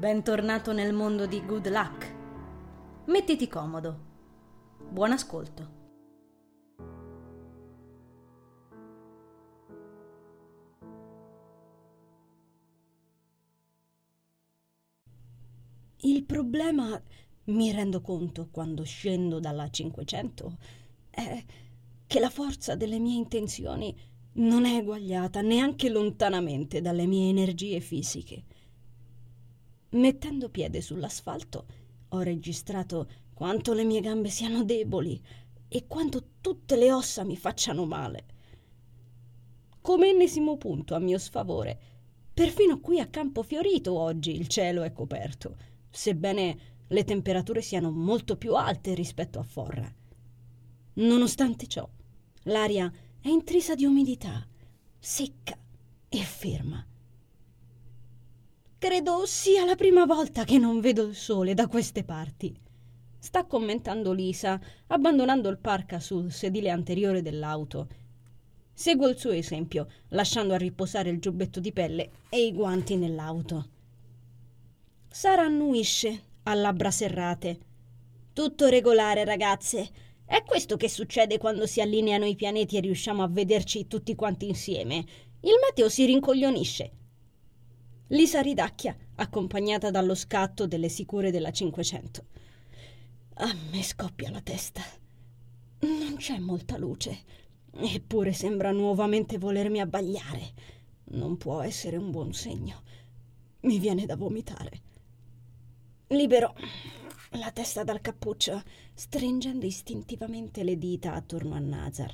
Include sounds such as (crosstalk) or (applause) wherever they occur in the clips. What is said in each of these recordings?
Bentornato nel mondo di Good Luck. Mettiti comodo. Buon ascolto. Il problema, mi rendo conto quando scendo dalla 500, è che la forza delle mie intenzioni non è eguagliata neanche lontanamente dalle mie energie fisiche. Mettendo piede sull'asfalto, ho registrato quanto le mie gambe siano deboli e quanto tutte le ossa mi facciano male. Come ennesimo punto a mio sfavore, perfino qui a Campo Fiorito oggi il cielo è coperto sebbene le temperature siano molto più alte rispetto a Forra. Nonostante ciò, l'aria è intrisa di umidità, secca e ferma. Credo sia la prima volta che non vedo il sole da queste parti. Sta commentando Lisa, abbandonando il parca sul sedile anteriore dell'auto. Seguo il suo esempio, lasciando a riposare il giubbetto di pelle e i guanti nell'auto. Sara annuisce, a labbra serrate. Tutto regolare, ragazze. È questo che succede quando si allineano i pianeti e riusciamo a vederci tutti quanti insieme. Il meteo si rincoglionisce. Lisa ridacchia, accompagnata dallo scatto delle sicure della 500. A me scoppia la testa. Non c'è molta luce, eppure sembra nuovamente volermi abbagliare. Non può essere un buon segno. Mi viene da vomitare. Libero la testa dal cappuccio, stringendo istintivamente le dita attorno a Nazar.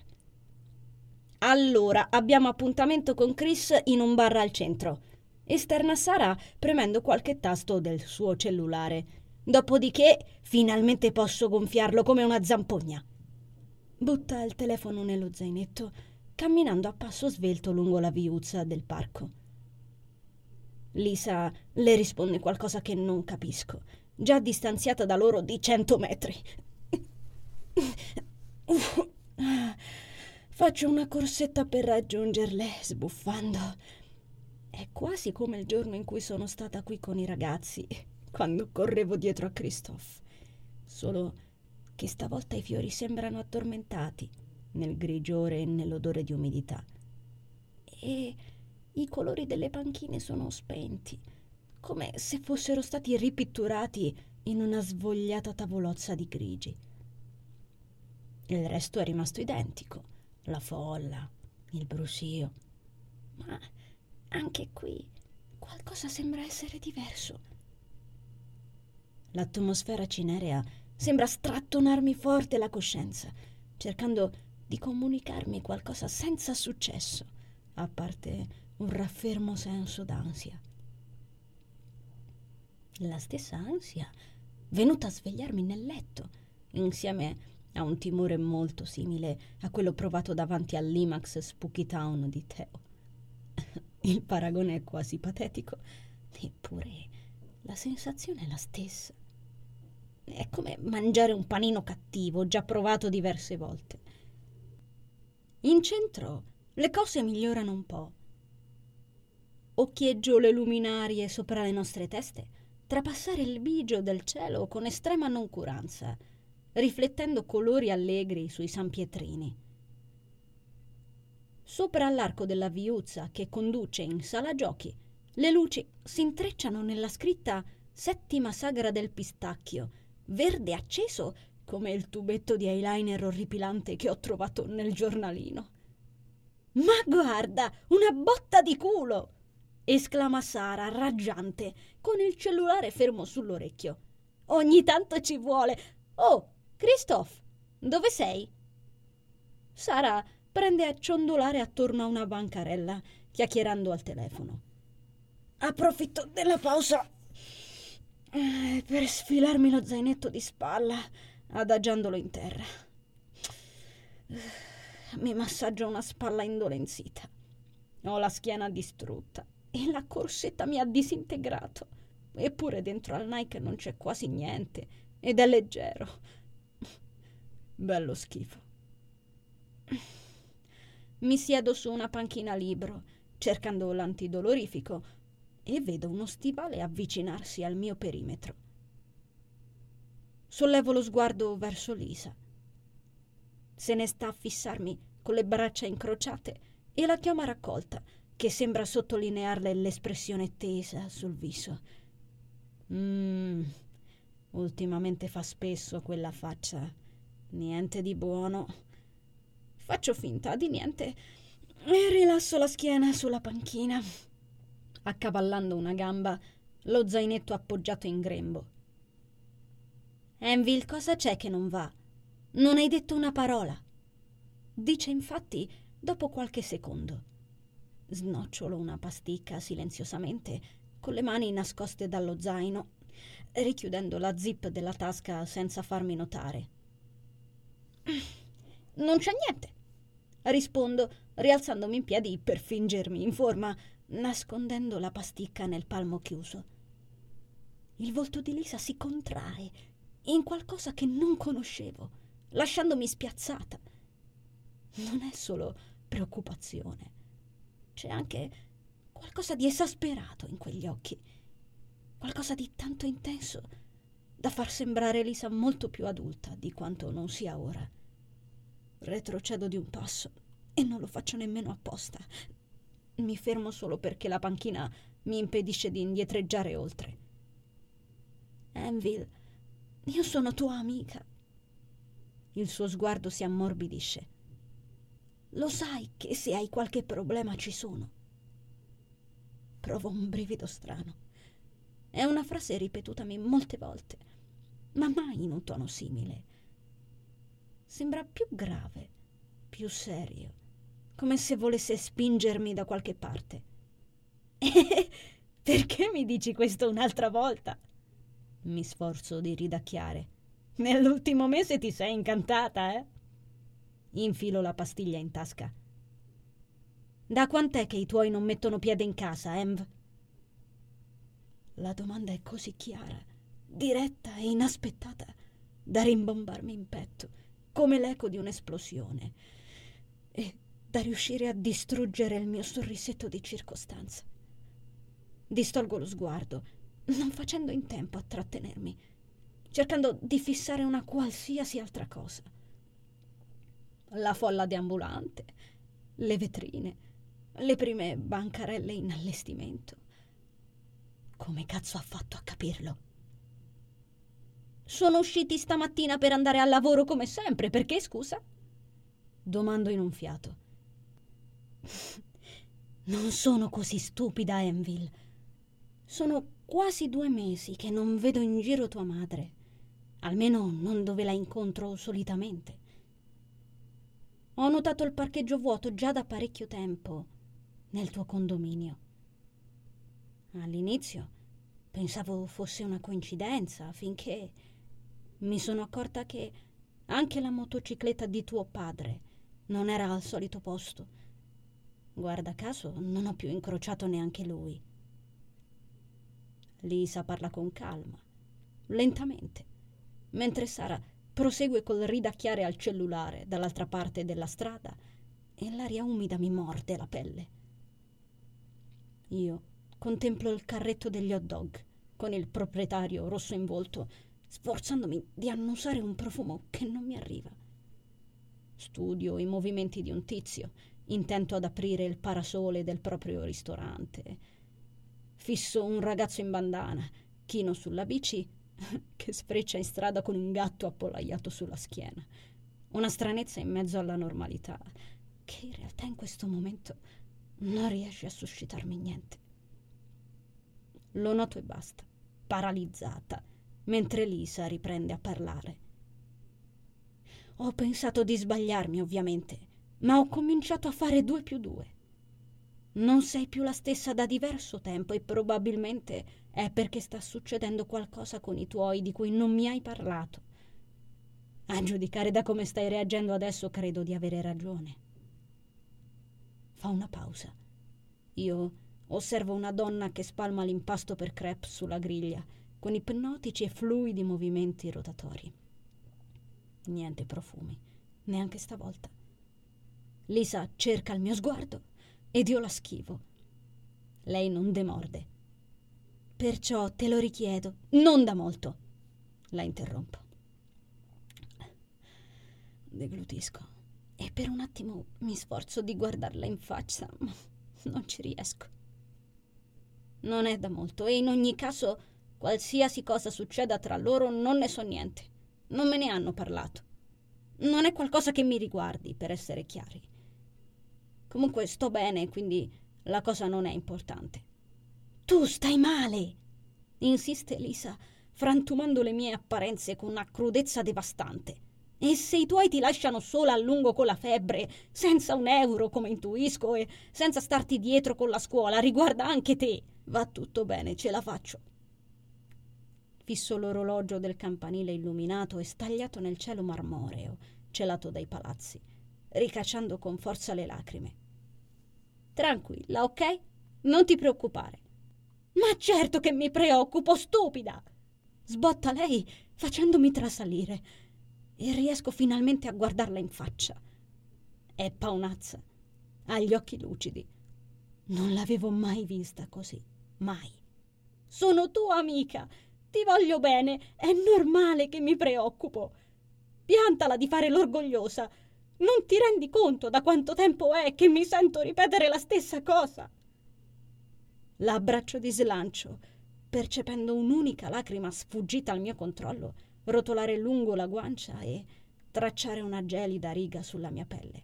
Allora, abbiamo appuntamento con Chris in un bar al centro. Esterna Sara premendo qualche tasto del suo cellulare. Dopodiché, finalmente posso gonfiarlo come una zampogna. Butta il telefono nello zainetto, camminando a passo svelto lungo la viuzza del parco. Lisa le risponde qualcosa che non capisco, già distanziata da loro di cento metri. Faccio una corsetta per raggiungerle, sbuffando. È quasi come il giorno in cui sono stata qui con i ragazzi, quando correvo dietro a Christophe. Solo che stavolta i fiori sembrano addormentati nel grigiore e nell'odore di umidità. E i colori delle panchine sono spenti, come se fossero stati ripitturati in una svogliata tavolozza di grigi. Il resto è rimasto identico, la folla, il brusio. Ma anche qui qualcosa sembra essere diverso. L'atmosfera cinerea sembra strattonarmi forte la coscienza, cercando di comunicarmi qualcosa senza successo, a parte un raffermo senso d'ansia. La stessa ansia venuta a svegliarmi nel letto, insieme a un timore molto simile a quello provato davanti all'Imax Spooky Town di Teo. Il paragone è quasi patetico, eppure la sensazione è la stessa. È come mangiare un panino cattivo, già provato diverse volte. In centro le cose migliorano un po' occhieggiole luminarie sopra le nostre teste, trapassare il bigio del cielo con estrema noncuranza, riflettendo colori allegri sui sanpietrini. Sopra l'arco della viuzza che conduce in sala giochi, le luci si intrecciano nella scritta Settima sagra del pistacchio, verde acceso come il tubetto di eyeliner orripilante che ho trovato nel giornalino. Ma guarda, una botta di culo! esclama Sara, raggiante, con il cellulare fermo sull'orecchio. Ogni tanto ci vuole. Oh, Christophe, dove sei? Sara prende a ciondolare attorno a una bancarella, chiacchierando al telefono. Approfitto della pausa eh, per sfilarmi lo zainetto di spalla, adagiandolo in terra. Mi massaggio una spalla indolenzita. Ho la schiena distrutta e la corsetta mi ha disintegrato. Eppure dentro al Nike non c'è quasi niente ed è leggero. Bello schifo. Mi siedo su una panchina libro, cercando l'antidolorifico, e vedo uno stivale avvicinarsi al mio perimetro. Sollevo lo sguardo verso Lisa. Se ne sta a fissarmi con le braccia incrociate e la chioma raccolta, che sembra sottolinearle l'espressione tesa sul viso. Mmm, ultimamente fa spesso quella faccia. Niente di buono. Faccio finta di niente e rilasso la schiena sulla panchina, accavallando una gamba, lo zainetto appoggiato in grembo. Envil, cosa c'è che non va? Non hai detto una parola. Dice infatti dopo qualche secondo. Snocciolo una pasticca silenziosamente, con le mani nascoste dallo zaino, richiudendo la zip della tasca senza farmi notare. Non c'è niente, rispondo, rialzandomi in piedi per fingermi in forma, nascondendo la pasticca nel palmo chiuso. Il volto di Lisa si contrae in qualcosa che non conoscevo, lasciandomi spiazzata. Non è solo preoccupazione, c'è anche qualcosa di esasperato in quegli occhi, qualcosa di tanto intenso da far sembrare Lisa molto più adulta di quanto non sia ora. Retrocedo di un passo e non lo faccio nemmeno apposta. Mi fermo solo perché la panchina mi impedisce di indietreggiare oltre. Envil, io sono tua amica. Il suo sguardo si ammorbidisce. Lo sai che se hai qualche problema ci sono. Provo un brivido strano. È una frase ripetutami molte volte, ma mai in un tono simile. Sembra più grave, più serio, come se volesse spingermi da qualche parte. (laughs) Perché mi dici questo un'altra volta? Mi sforzo di ridacchiare. Nell'ultimo mese ti sei incantata, eh? Infilo la pastiglia in tasca. Da quant'è che i tuoi non mettono piede in casa, Env? La domanda è così chiara, diretta e inaspettata, da rimbombarmi in petto, come l'eco di un'esplosione, e da riuscire a distruggere il mio sorrisetto di circostanza. Distolgo lo sguardo, non facendo in tempo a trattenermi, cercando di fissare una qualsiasi altra cosa la folla deambulante, le vetrine, le prime bancarelle in allestimento. Come cazzo ha fatto a capirlo? Sono usciti stamattina per andare al lavoro come sempre, perché scusa? Domando in un fiato. Non sono così stupida, Enville. Sono quasi due mesi che non vedo in giro tua madre. Almeno non dove la incontro solitamente. Ho notato il parcheggio vuoto già da parecchio tempo nel tuo condominio. All'inizio pensavo fosse una coincidenza, finché mi sono accorta che anche la motocicletta di tuo padre non era al solito posto. Guarda caso, non ho più incrociato neanche lui. Lisa parla con calma, lentamente, mentre Sara prosegue col ridacchiare al cellulare dall'altra parte della strada e l'aria umida mi morde la pelle. Io contemplo il carretto degli hot dog con il proprietario rosso in volto, sforzandomi di annusare un profumo che non mi arriva. Studio i movimenti di un tizio, intento ad aprire il parasole del proprio ristorante. Fisso un ragazzo in bandana, chino sulla bici (laughs) che sfreccia in strada con un gatto appollaiato sulla schiena. Una stranezza in mezzo alla normalità, che in realtà in questo momento non riesce a suscitarmi niente. Lo noto e basta, paralizzata, mentre Lisa riprende a parlare. Ho pensato di sbagliarmi, ovviamente, ma ho cominciato a fare due più due. Non sei più la stessa da diverso tempo e probabilmente è perché sta succedendo qualcosa con i tuoi di cui non mi hai parlato. A giudicare da come stai reagendo adesso credo di avere ragione. Fa una pausa. Io osservo una donna che spalma l'impasto per crepe sulla griglia, con ipnotici e fluidi movimenti rotatori. Niente profumi, neanche stavolta. Lisa cerca il mio sguardo ed io la schivo. Lei non demorde Perciò te lo richiedo, non da molto. La interrompo. Deglutisco e per un attimo mi sforzo di guardarla in faccia, ma non ci riesco. Non è da molto e in ogni caso, qualsiasi cosa succeda tra loro, non ne so niente. Non me ne hanno parlato. Non è qualcosa che mi riguardi, per essere chiari. Comunque sto bene, quindi la cosa non è importante. Tu stai male, insiste Lisa, frantumando le mie apparenze con una crudezza devastante. E se i tuoi ti lasciano sola a lungo con la febbre, senza un euro, come intuisco, e senza starti dietro con la scuola, riguarda anche te. Va tutto bene, ce la faccio. Fisso l'orologio del campanile illuminato e stagliato nel cielo marmoreo, celato dai palazzi, ricacciando con forza le lacrime. Tranquilla, ok? Non ti preoccupare. Ma certo che mi preoccupo, stupida! Sbotta lei, facendomi trasalire. E riesco finalmente a guardarla in faccia. È paonazza, ha gli occhi lucidi. Non l'avevo mai vista così, mai. Sono tua amica, ti voglio bene, è normale che mi preoccupo. Piantala di fare l'orgogliosa. Non ti rendi conto da quanto tempo è che mi sento ripetere la stessa cosa? La abbraccio di slancio, percependo un'unica lacrima sfuggita al mio controllo rotolare lungo la guancia e tracciare una gelida riga sulla mia pelle.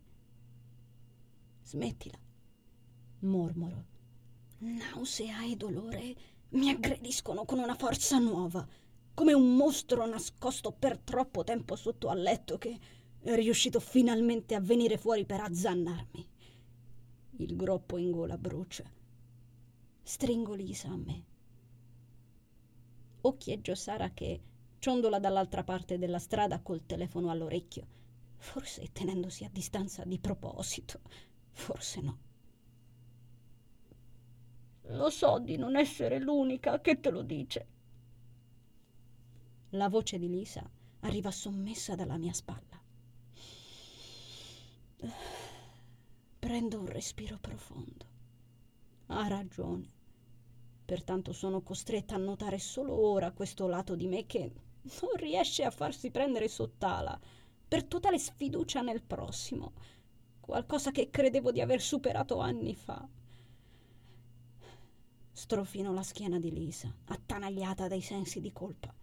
Smettila, mormoro. Nausea e dolore mi aggrediscono con una forza nuova, come un mostro nascosto per troppo tempo sotto al letto che è riuscito finalmente a venire fuori per azzannarmi. Il groppo in gola brucia Stringo Lisa a me. Occhieggio Sara che ciondola dall'altra parte della strada col telefono all'orecchio, forse tenendosi a distanza di proposito, forse no. Lo so di non essere l'unica che te lo dice. La voce di Lisa arriva sommessa dalla mia spalla. Prendo un respiro profondo. Ha ragione. Pertanto sono costretta a notare solo ora questo lato di me che non riesce a farsi prendere sott'ala per totale sfiducia nel prossimo, qualcosa che credevo di aver superato anni fa. Strofino la schiena di Lisa, attanagliata dai sensi di colpa.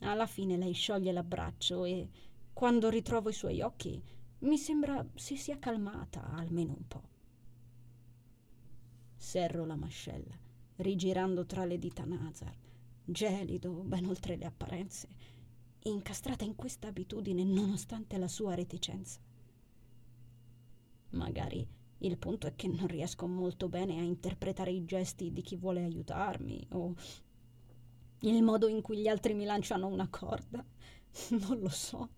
Alla fine lei scioglie l'abbraccio e, quando ritrovo i suoi occhi, mi sembra si sia calmata almeno un po'. Serro la mascella, rigirando tra le dita Nazar, gelido ben oltre le apparenze, incastrata in questa abitudine nonostante la sua reticenza. Magari il punto è che non riesco molto bene a interpretare i gesti di chi vuole aiutarmi o il modo in cui gli altri mi lanciano una corda. (laughs) Non lo so.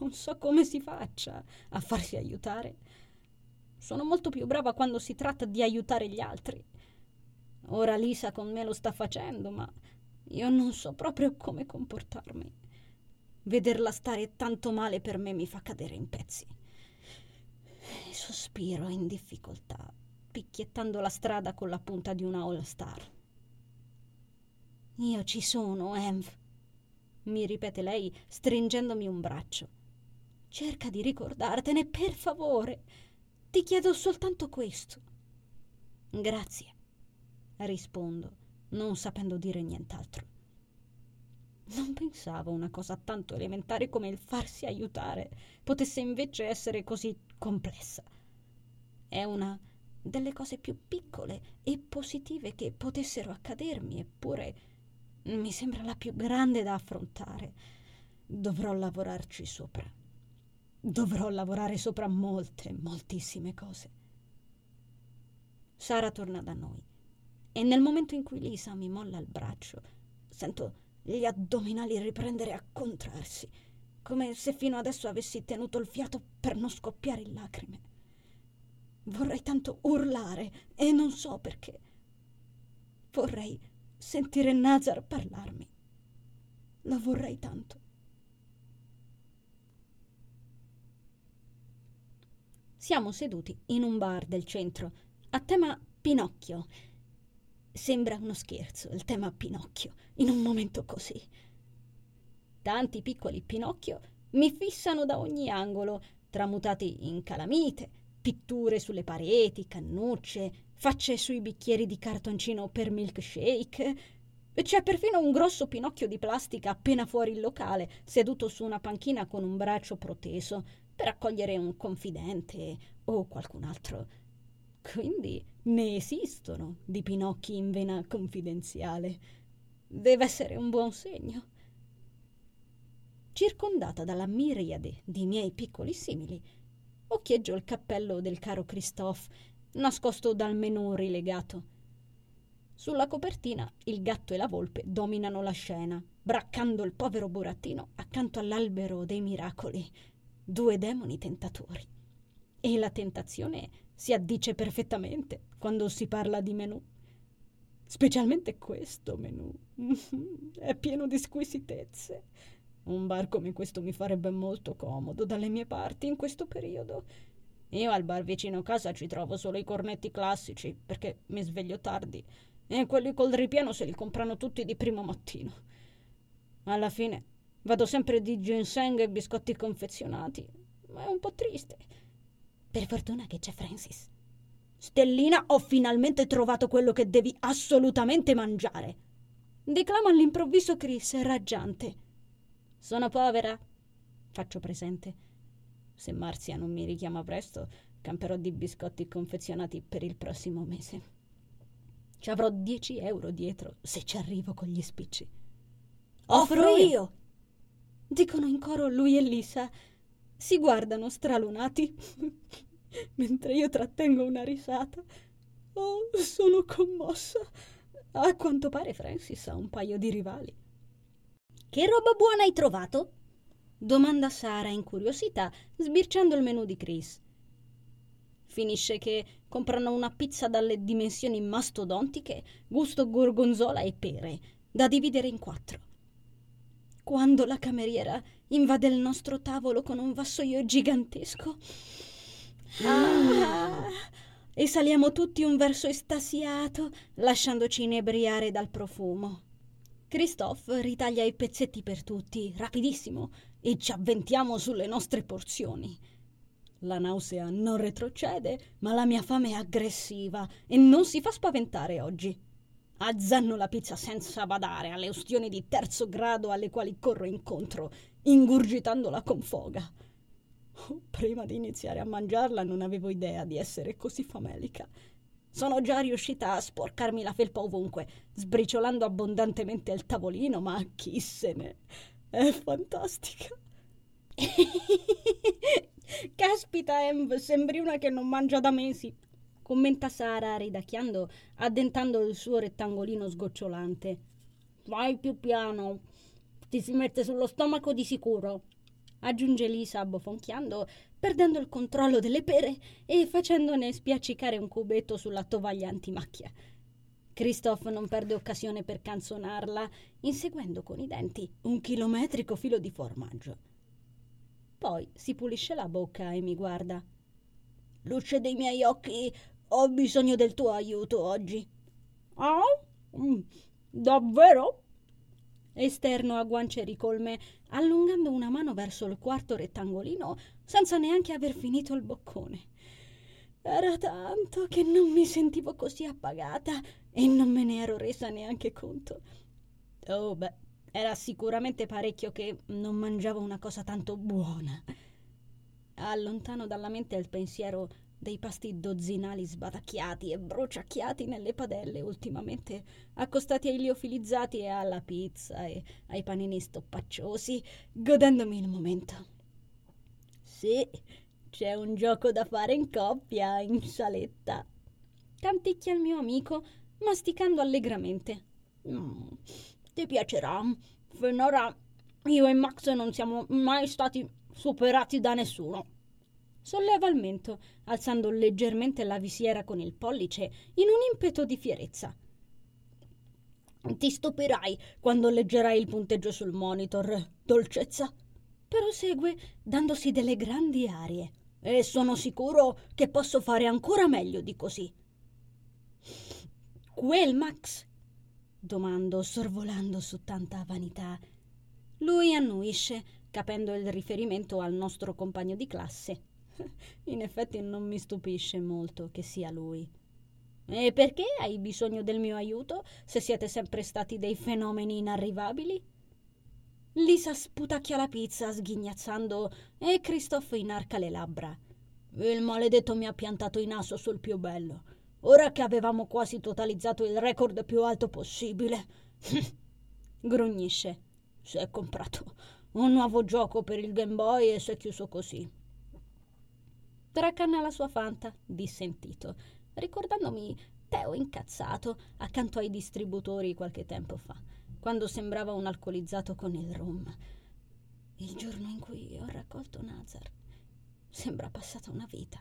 Non so come si faccia a farsi aiutare. Sono molto più brava quando si tratta di aiutare gli altri. Ora Lisa con me lo sta facendo, ma io non so proprio come comportarmi. Vederla stare tanto male per me mi fa cadere in pezzi. Sospiro in difficoltà, picchiettando la strada con la punta di una All Star. Io ci sono, Env, mi ripete lei, stringendomi un braccio. Cerca di ricordartene, per favore. Ti chiedo soltanto questo. Grazie, rispondo, non sapendo dire nient'altro. Non pensavo una cosa tanto elementare come il farsi aiutare potesse invece essere così complessa. È una delle cose più piccole e positive che potessero accadermi, eppure mi sembra la più grande da affrontare. Dovrò lavorarci sopra. Dovrò lavorare sopra molte, moltissime cose. Sara torna da noi e nel momento in cui Lisa mi molla il braccio, sento gli addominali riprendere a contrarsi, come se fino adesso avessi tenuto il fiato per non scoppiare in lacrime. Vorrei tanto urlare e non so perché. Vorrei sentire Nazar parlarmi. Lo vorrei tanto. Siamo seduti in un bar del centro, a tema Pinocchio. Sembra uno scherzo il tema Pinocchio, in un momento così. Tanti piccoli Pinocchio mi fissano da ogni angolo, tramutati in calamite, pitture sulle pareti, cannucce, facce sui bicchieri di cartoncino per milkshake. C'è perfino un grosso Pinocchio di plastica appena fuori il locale, seduto su una panchina con un braccio proteso, per accogliere un confidente o qualcun altro. Quindi ne esistono di Pinocchi in vena confidenziale. Deve essere un buon segno. Circondata dalla miriade di miei piccoli simili, occhieggio il cappello del caro Christophe, nascosto dal menù rilegato. Sulla copertina il gatto e la volpe dominano la scena, braccando il povero burattino accanto all'albero dei miracoli, due demoni tentatori. E la tentazione si addice perfettamente quando si parla di menù. Specialmente questo menù. (laughs) È pieno di squisitezze. Un bar come questo mi farebbe molto comodo dalle mie parti in questo periodo. Io al bar vicino a casa ci trovo solo i cornetti classici, perché mi sveglio tardi, e quelli col ripieno se li comprano tutti di primo mattino. Alla fine vado sempre di ginseng e biscotti confezionati, ma è un po' triste. Per fortuna che c'è Francis. Stellina, ho finalmente trovato quello che devi assolutamente mangiare. Declama all'improvviso Chris, raggiante. Sono povera? Faccio presente. Se Marzia non mi richiama presto, camperò di biscotti confezionati per il prossimo mese. Ci avrò 10 euro dietro se ci arrivo con gli spicci. Offro io! Dicono in coro lui e Lisa. Si guardano stralunati, (laughs) mentre io trattengo una risata. Oh, sono commossa. A quanto pare Francis ha un paio di rivali. Che roba buona hai trovato? domanda Sara incuriosita, sbirciando il menù di Chris. Finisce che comprano una pizza dalle dimensioni mastodontiche, gusto gorgonzola e pere, da dividere in quattro. Quando la cameriera invade il nostro tavolo con un vassoio gigantesco. Ah, e saliamo tutti un verso estasiato, lasciandoci inebriare dal profumo. Christophe ritaglia i pezzetti per tutti, rapidissimo, e ci avventiamo sulle nostre porzioni. La nausea non retrocede, ma la mia fame è aggressiva e non si fa spaventare oggi. Azzanno la pizza senza badare alle ustioni di terzo grado alle quali corro incontro, ingurgitandola con foga. Prima di iniziare a mangiarla non avevo idea di essere così famelica. Sono già riuscita a sporcarmi la felpa ovunque, sbriciolando abbondantemente il tavolino, ma chi se ne... È fantastica. (laughs) Caspita, Emv, sembri una che non mangia da mesi, commenta Sara ridacchiando, addentando il suo rettangolino sgocciolante. Vai più piano, ti si mette sullo stomaco di sicuro aggiunge Lisa bofonchiando, perdendo il controllo delle pere e facendone spiaccicare un cubetto sulla tovaglia antimacchia. Christophe non perde occasione per canzonarla, inseguendo con i denti un chilometrico filo di formaggio. Poi si pulisce la bocca e mi guarda. Luce dei miei occhi, ho bisogno del tuo aiuto oggi. Ah? Oh? Davvero? esterno a guance ricolme, allungando una mano verso il quarto rettangolino senza neanche aver finito il boccone. Era tanto che non mi sentivo così appagata e non me ne ero resa neanche conto. Oh, beh, era sicuramente parecchio che non mangiavo una cosa tanto buona. Allontano dalla mente il pensiero dei pasti dozzinali sbatacchiati e bruciacchiati nelle padelle ultimamente, accostati ai liofilizzati e alla pizza e ai panini stoppacciosi, godendomi il momento. Sì, c'è un gioco da fare in coppia, in saletta. Canticchia il mio amico, masticando allegramente. Mm, ti piacerà. Finora io e Max non siamo mai stati superati da nessuno. Solleva il mento, alzando leggermente la visiera con il pollice in un impeto di fierezza. Ti stupirai quando leggerai il punteggio sul monitor, dolcezza. Prosegue dandosi delle grandi arie. E sono sicuro che posso fare ancora meglio di così. quel Max? domando, sorvolando su tanta vanità. Lui annuisce, capendo il riferimento al nostro compagno di classe. (laughs) In effetti non mi stupisce molto che sia lui. E perché hai bisogno del mio aiuto se siete sempre stati dei fenomeni inarrivabili? Lisa sputacchia la pizza sghignazzando e Christophe inarca le labbra. Il maledetto mi ha piantato in naso sul più bello. Ora che avevamo quasi totalizzato il record più alto possibile. (laughs) Grugnisce. Si è comprato un nuovo gioco per il Game Boy e si è chiuso così. Tracanna la sua fanta, dissentito, ricordandomi Teo incazzato accanto ai distributori qualche tempo fa, quando sembrava un alcolizzato con il rum. Il giorno in cui ho raccolto Nazar. Sembra passata una vita.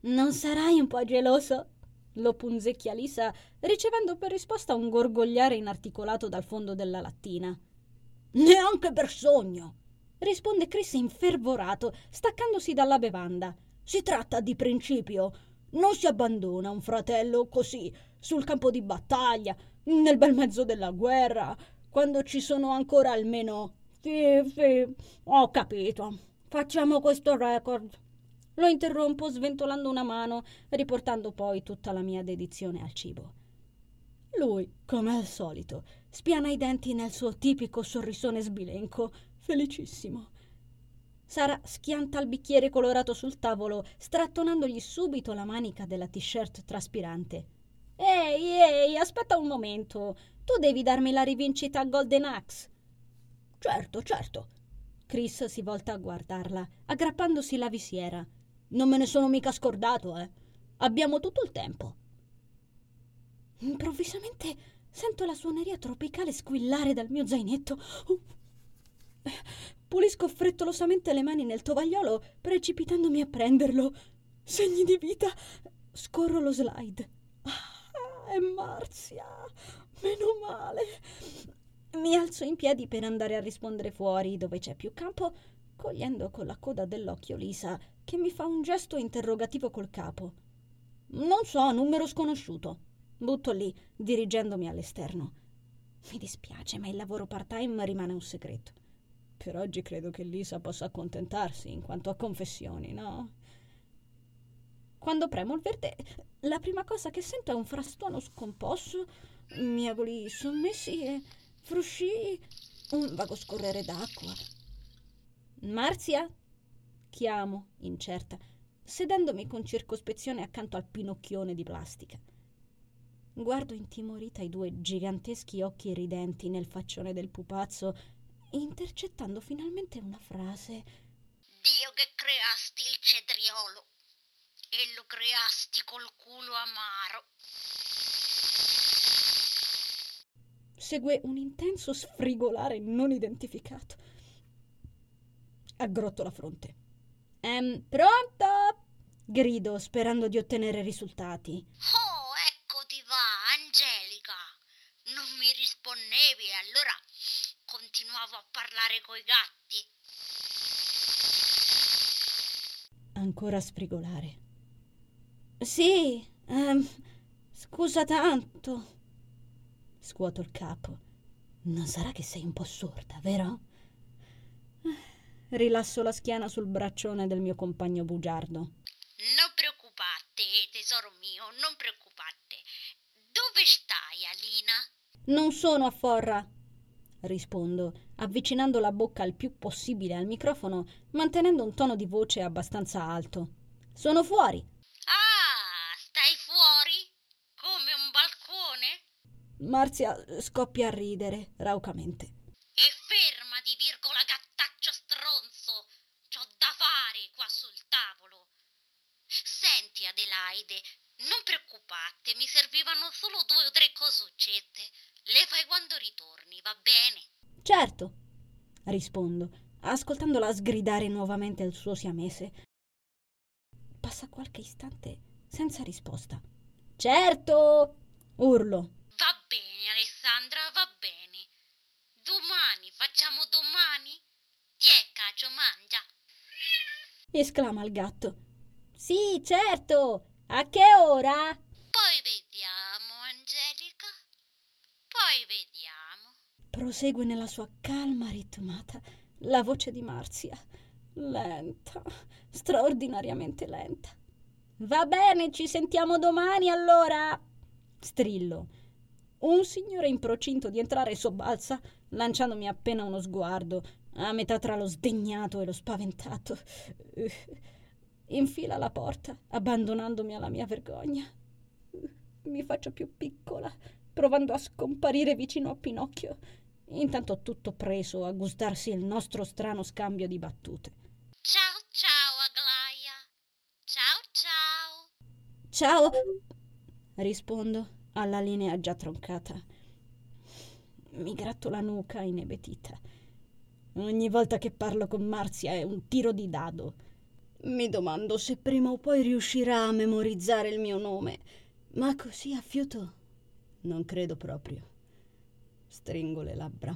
Non sarai un po' geloso? Lo punzecchia Lisa, ricevendo per risposta un gorgogliare inarticolato dal fondo della lattina. Neanche per sogno! Risponde Chris infervorato, staccandosi dalla bevanda. Si tratta di principio. Non si abbandona un fratello così, sul campo di battaglia, nel bel mezzo della guerra, quando ci sono ancora almeno. Sì, sì, ho capito. Facciamo questo record. Lo interrompo sventolando una mano, riportando poi tutta la mia dedizione al cibo. Lui, come al solito, spiana i denti nel suo tipico sorrisone sbilenco, felicissimo. Sara schianta il bicchiere colorato sul tavolo, strattonandogli subito la manica della t-shirt traspirante. Ehi, ehi, aspetta un momento. Tu devi darmi la rivincita a Golden Axe. Certo, certo. Chris si volta a guardarla, aggrappandosi la visiera. Non me ne sono mica scordato, eh. Abbiamo tutto il tempo. Improvvisamente sento la suoneria tropicale squillare dal mio zainetto. Pulisco frettolosamente le mani nel tovagliolo, precipitandomi a prenderlo. Segni di vita. Scorro lo slide. Ah, è Marzia. Meno male. Mi alzo in piedi per andare a rispondere fuori, dove c'è più campo, cogliendo con la coda dell'occhio Lisa, che mi fa un gesto interrogativo col capo. Non so, numero sconosciuto. Butto lì, dirigendomi all'esterno. Mi dispiace, ma il lavoro part-time rimane un segreto. Per oggi credo che Lisa possa accontentarsi in quanto a confessioni, no? Quando premo il verde, la prima cosa che sento è un frastuono scomposto, miagoli sommessi e frusci, un vago scorrere d'acqua. Marzia? Chiamo, incerta, sedendomi con circospezione accanto al pinocchione di plastica. Guardo intimorita i due giganteschi occhi ridenti nel faccione del pupazzo intercettando finalmente una frase. Dio che creasti il cetriolo e lo creasti col culo amaro. Segue un intenso sfrigolare non identificato. Aggrotto la fronte. Ehm, pronto? Grido, sperando di ottenere risultati. Oh, Ancora sfrigolare. Sì, um, scusa tanto. Scuoto il capo. Non sarà che sei un po' sorda, vero? Rilasso la schiena sul braccione del mio compagno bugiardo. Non preoccupate, tesoro mio, non preoccupate. Dove stai, Alina? Non sono a Forra, rispondo, avvicinando la bocca il più possibile al microfono, mantenendo un tono di voce abbastanza alto. Sono fuori. Ah, stai fuori? Come un balcone? Marzia scoppia a ridere raucamente. E fermati, virgola gattaccio stronzo. C'ho da fare qua sul tavolo. Senti, Adelaide, non preoccupate, mi servivano solo due o tre cosuccette. Le fai quando ritorni, va bene? Certo, rispondo, ascoltandola sgridare nuovamente il suo siamese. Passa qualche istante senza risposta. Certo! urlo. Va bene, Alessandra, va bene. Domani, facciamo domani? Tiè, Cacio, mangia. esclama il gatto. Sì, certo! A che ora? Poi vediamo. Prosegue nella sua calma ritmata la voce di Marzia. Lenta, straordinariamente lenta. Va bene, ci sentiamo domani allora. Strillo. Un signore in procinto di entrare sobbalza, lanciandomi appena uno sguardo, a metà tra lo sdegnato e lo spaventato. Infila la porta, abbandonandomi alla mia vergogna. Mi faccio più piccola, provando a scomparire vicino a Pinocchio. Intanto tutto preso a gustarsi il nostro strano scambio di battute. Ciao ciao Aglaia. Ciao ciao. Ciao, rispondo alla linea già troncata. Mi gratto la nuca inebetita. Ogni volta che parlo con Marzia è un tiro di dado. Mi domando se prima o poi riuscirà a memorizzare il mio nome, ma così a fiuto non credo proprio. Stringo le labbra.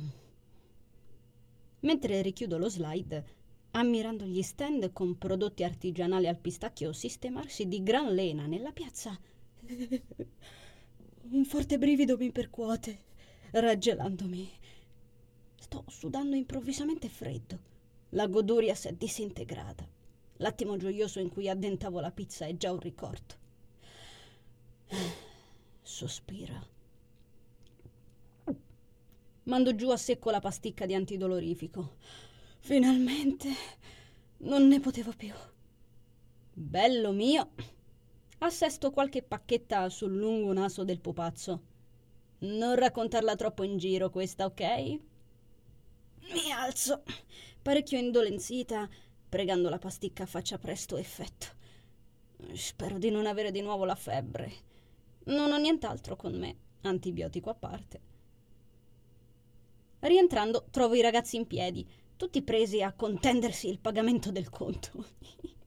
Mentre richiudo lo slide, ammirando gli stand con prodotti artigianali al pistacchio sistemarsi di gran lena nella piazza, (laughs) un forte brivido mi percuote, raggelandomi. Sto sudando improvvisamente freddo. La goduria si è disintegrata. L'attimo gioioso in cui addentavo la pizza è già un ricordo. (sighs) Sospira. Mando giù a secco la pasticca di antidolorifico. Finalmente non ne potevo più. Bello mio, assesto qualche pacchetta sul lungo naso del pupazzo. Non raccontarla troppo in giro questa, ok? Mi alzo, parecchio indolenzita, pregando la pasticca faccia presto effetto. Spero di non avere di nuovo la febbre. Non ho nient'altro con me, antibiotico a parte. Rientrando, trovo i ragazzi in piedi, tutti presi a contendersi il pagamento del conto.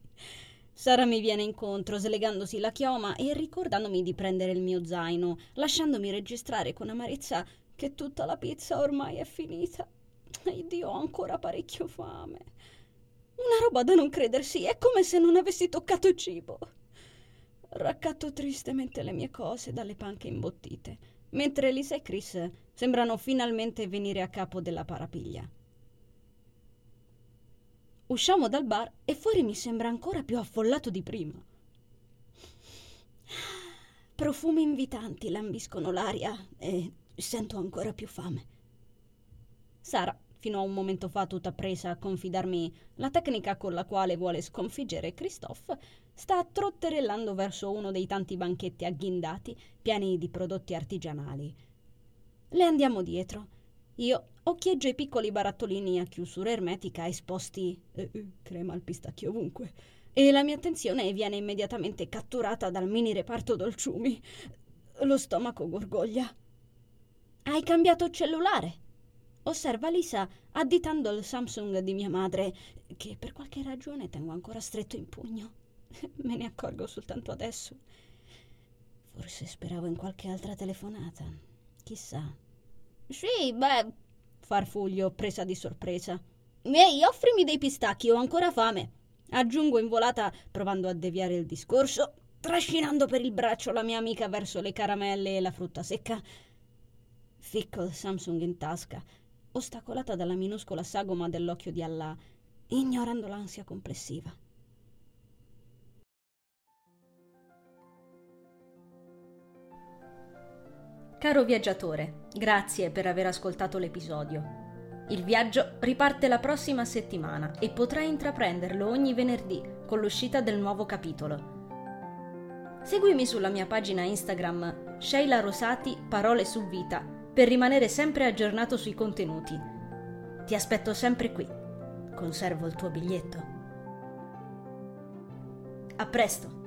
(laughs) Sara mi viene incontro, slegandosi la chioma e ricordandomi di prendere il mio zaino, lasciandomi registrare con amarezza che tutta la pizza ormai è finita. E Dio, ho ancora parecchio fame. Una roba da non credersi, è come se non avessi toccato cibo. Raccatto tristemente le mie cose dalle panche imbottite, mentre Lisa e Chris sembrano finalmente venire a capo della parapiglia. Usciamo dal bar e fuori mi sembra ancora più affollato di prima. Profumi invitanti lambiscono l'aria e sento ancora più fame. Sara, fino a un momento fa tutta presa a confidarmi la tecnica con la quale vuole sconfiggere Christophe, sta trotterellando verso uno dei tanti banchetti agghindati pieni di prodotti artigianali. Le andiamo dietro io occhieggio i piccoli barattolini a chiusura ermetica esposti eh, eh, crema al pistacchio ovunque e la mia attenzione viene immediatamente catturata dal mini reparto dolciumi. Lo stomaco gorgoglia. Hai cambiato cellulare? Osserva Lisa additando il Samsung di mia madre, che per qualche ragione tengo ancora stretto in pugno. (laughs) Me ne accorgo soltanto adesso. Forse speravo in qualche altra telefonata. Chissà. Sì, beh, farfuglio, presa di sorpresa. Ehi, offrimi dei pistacchi, ho ancora fame. Aggiungo in volata, provando a deviare il discorso, trascinando per il braccio la mia amica verso le caramelle e la frutta secca. Ficco il Samsung in tasca, ostacolata dalla minuscola sagoma dell'occhio di Allah, ignorando l'ansia complessiva. Caro viaggiatore, grazie per aver ascoltato l'episodio. Il viaggio riparte la prossima settimana e potrai intraprenderlo ogni venerdì con l'uscita del nuovo capitolo. Seguimi sulla mia pagina Instagram Sheila Rosati Parole su Vita per rimanere sempre aggiornato sui contenuti. Ti aspetto sempre qui. Conservo il tuo biglietto. A presto!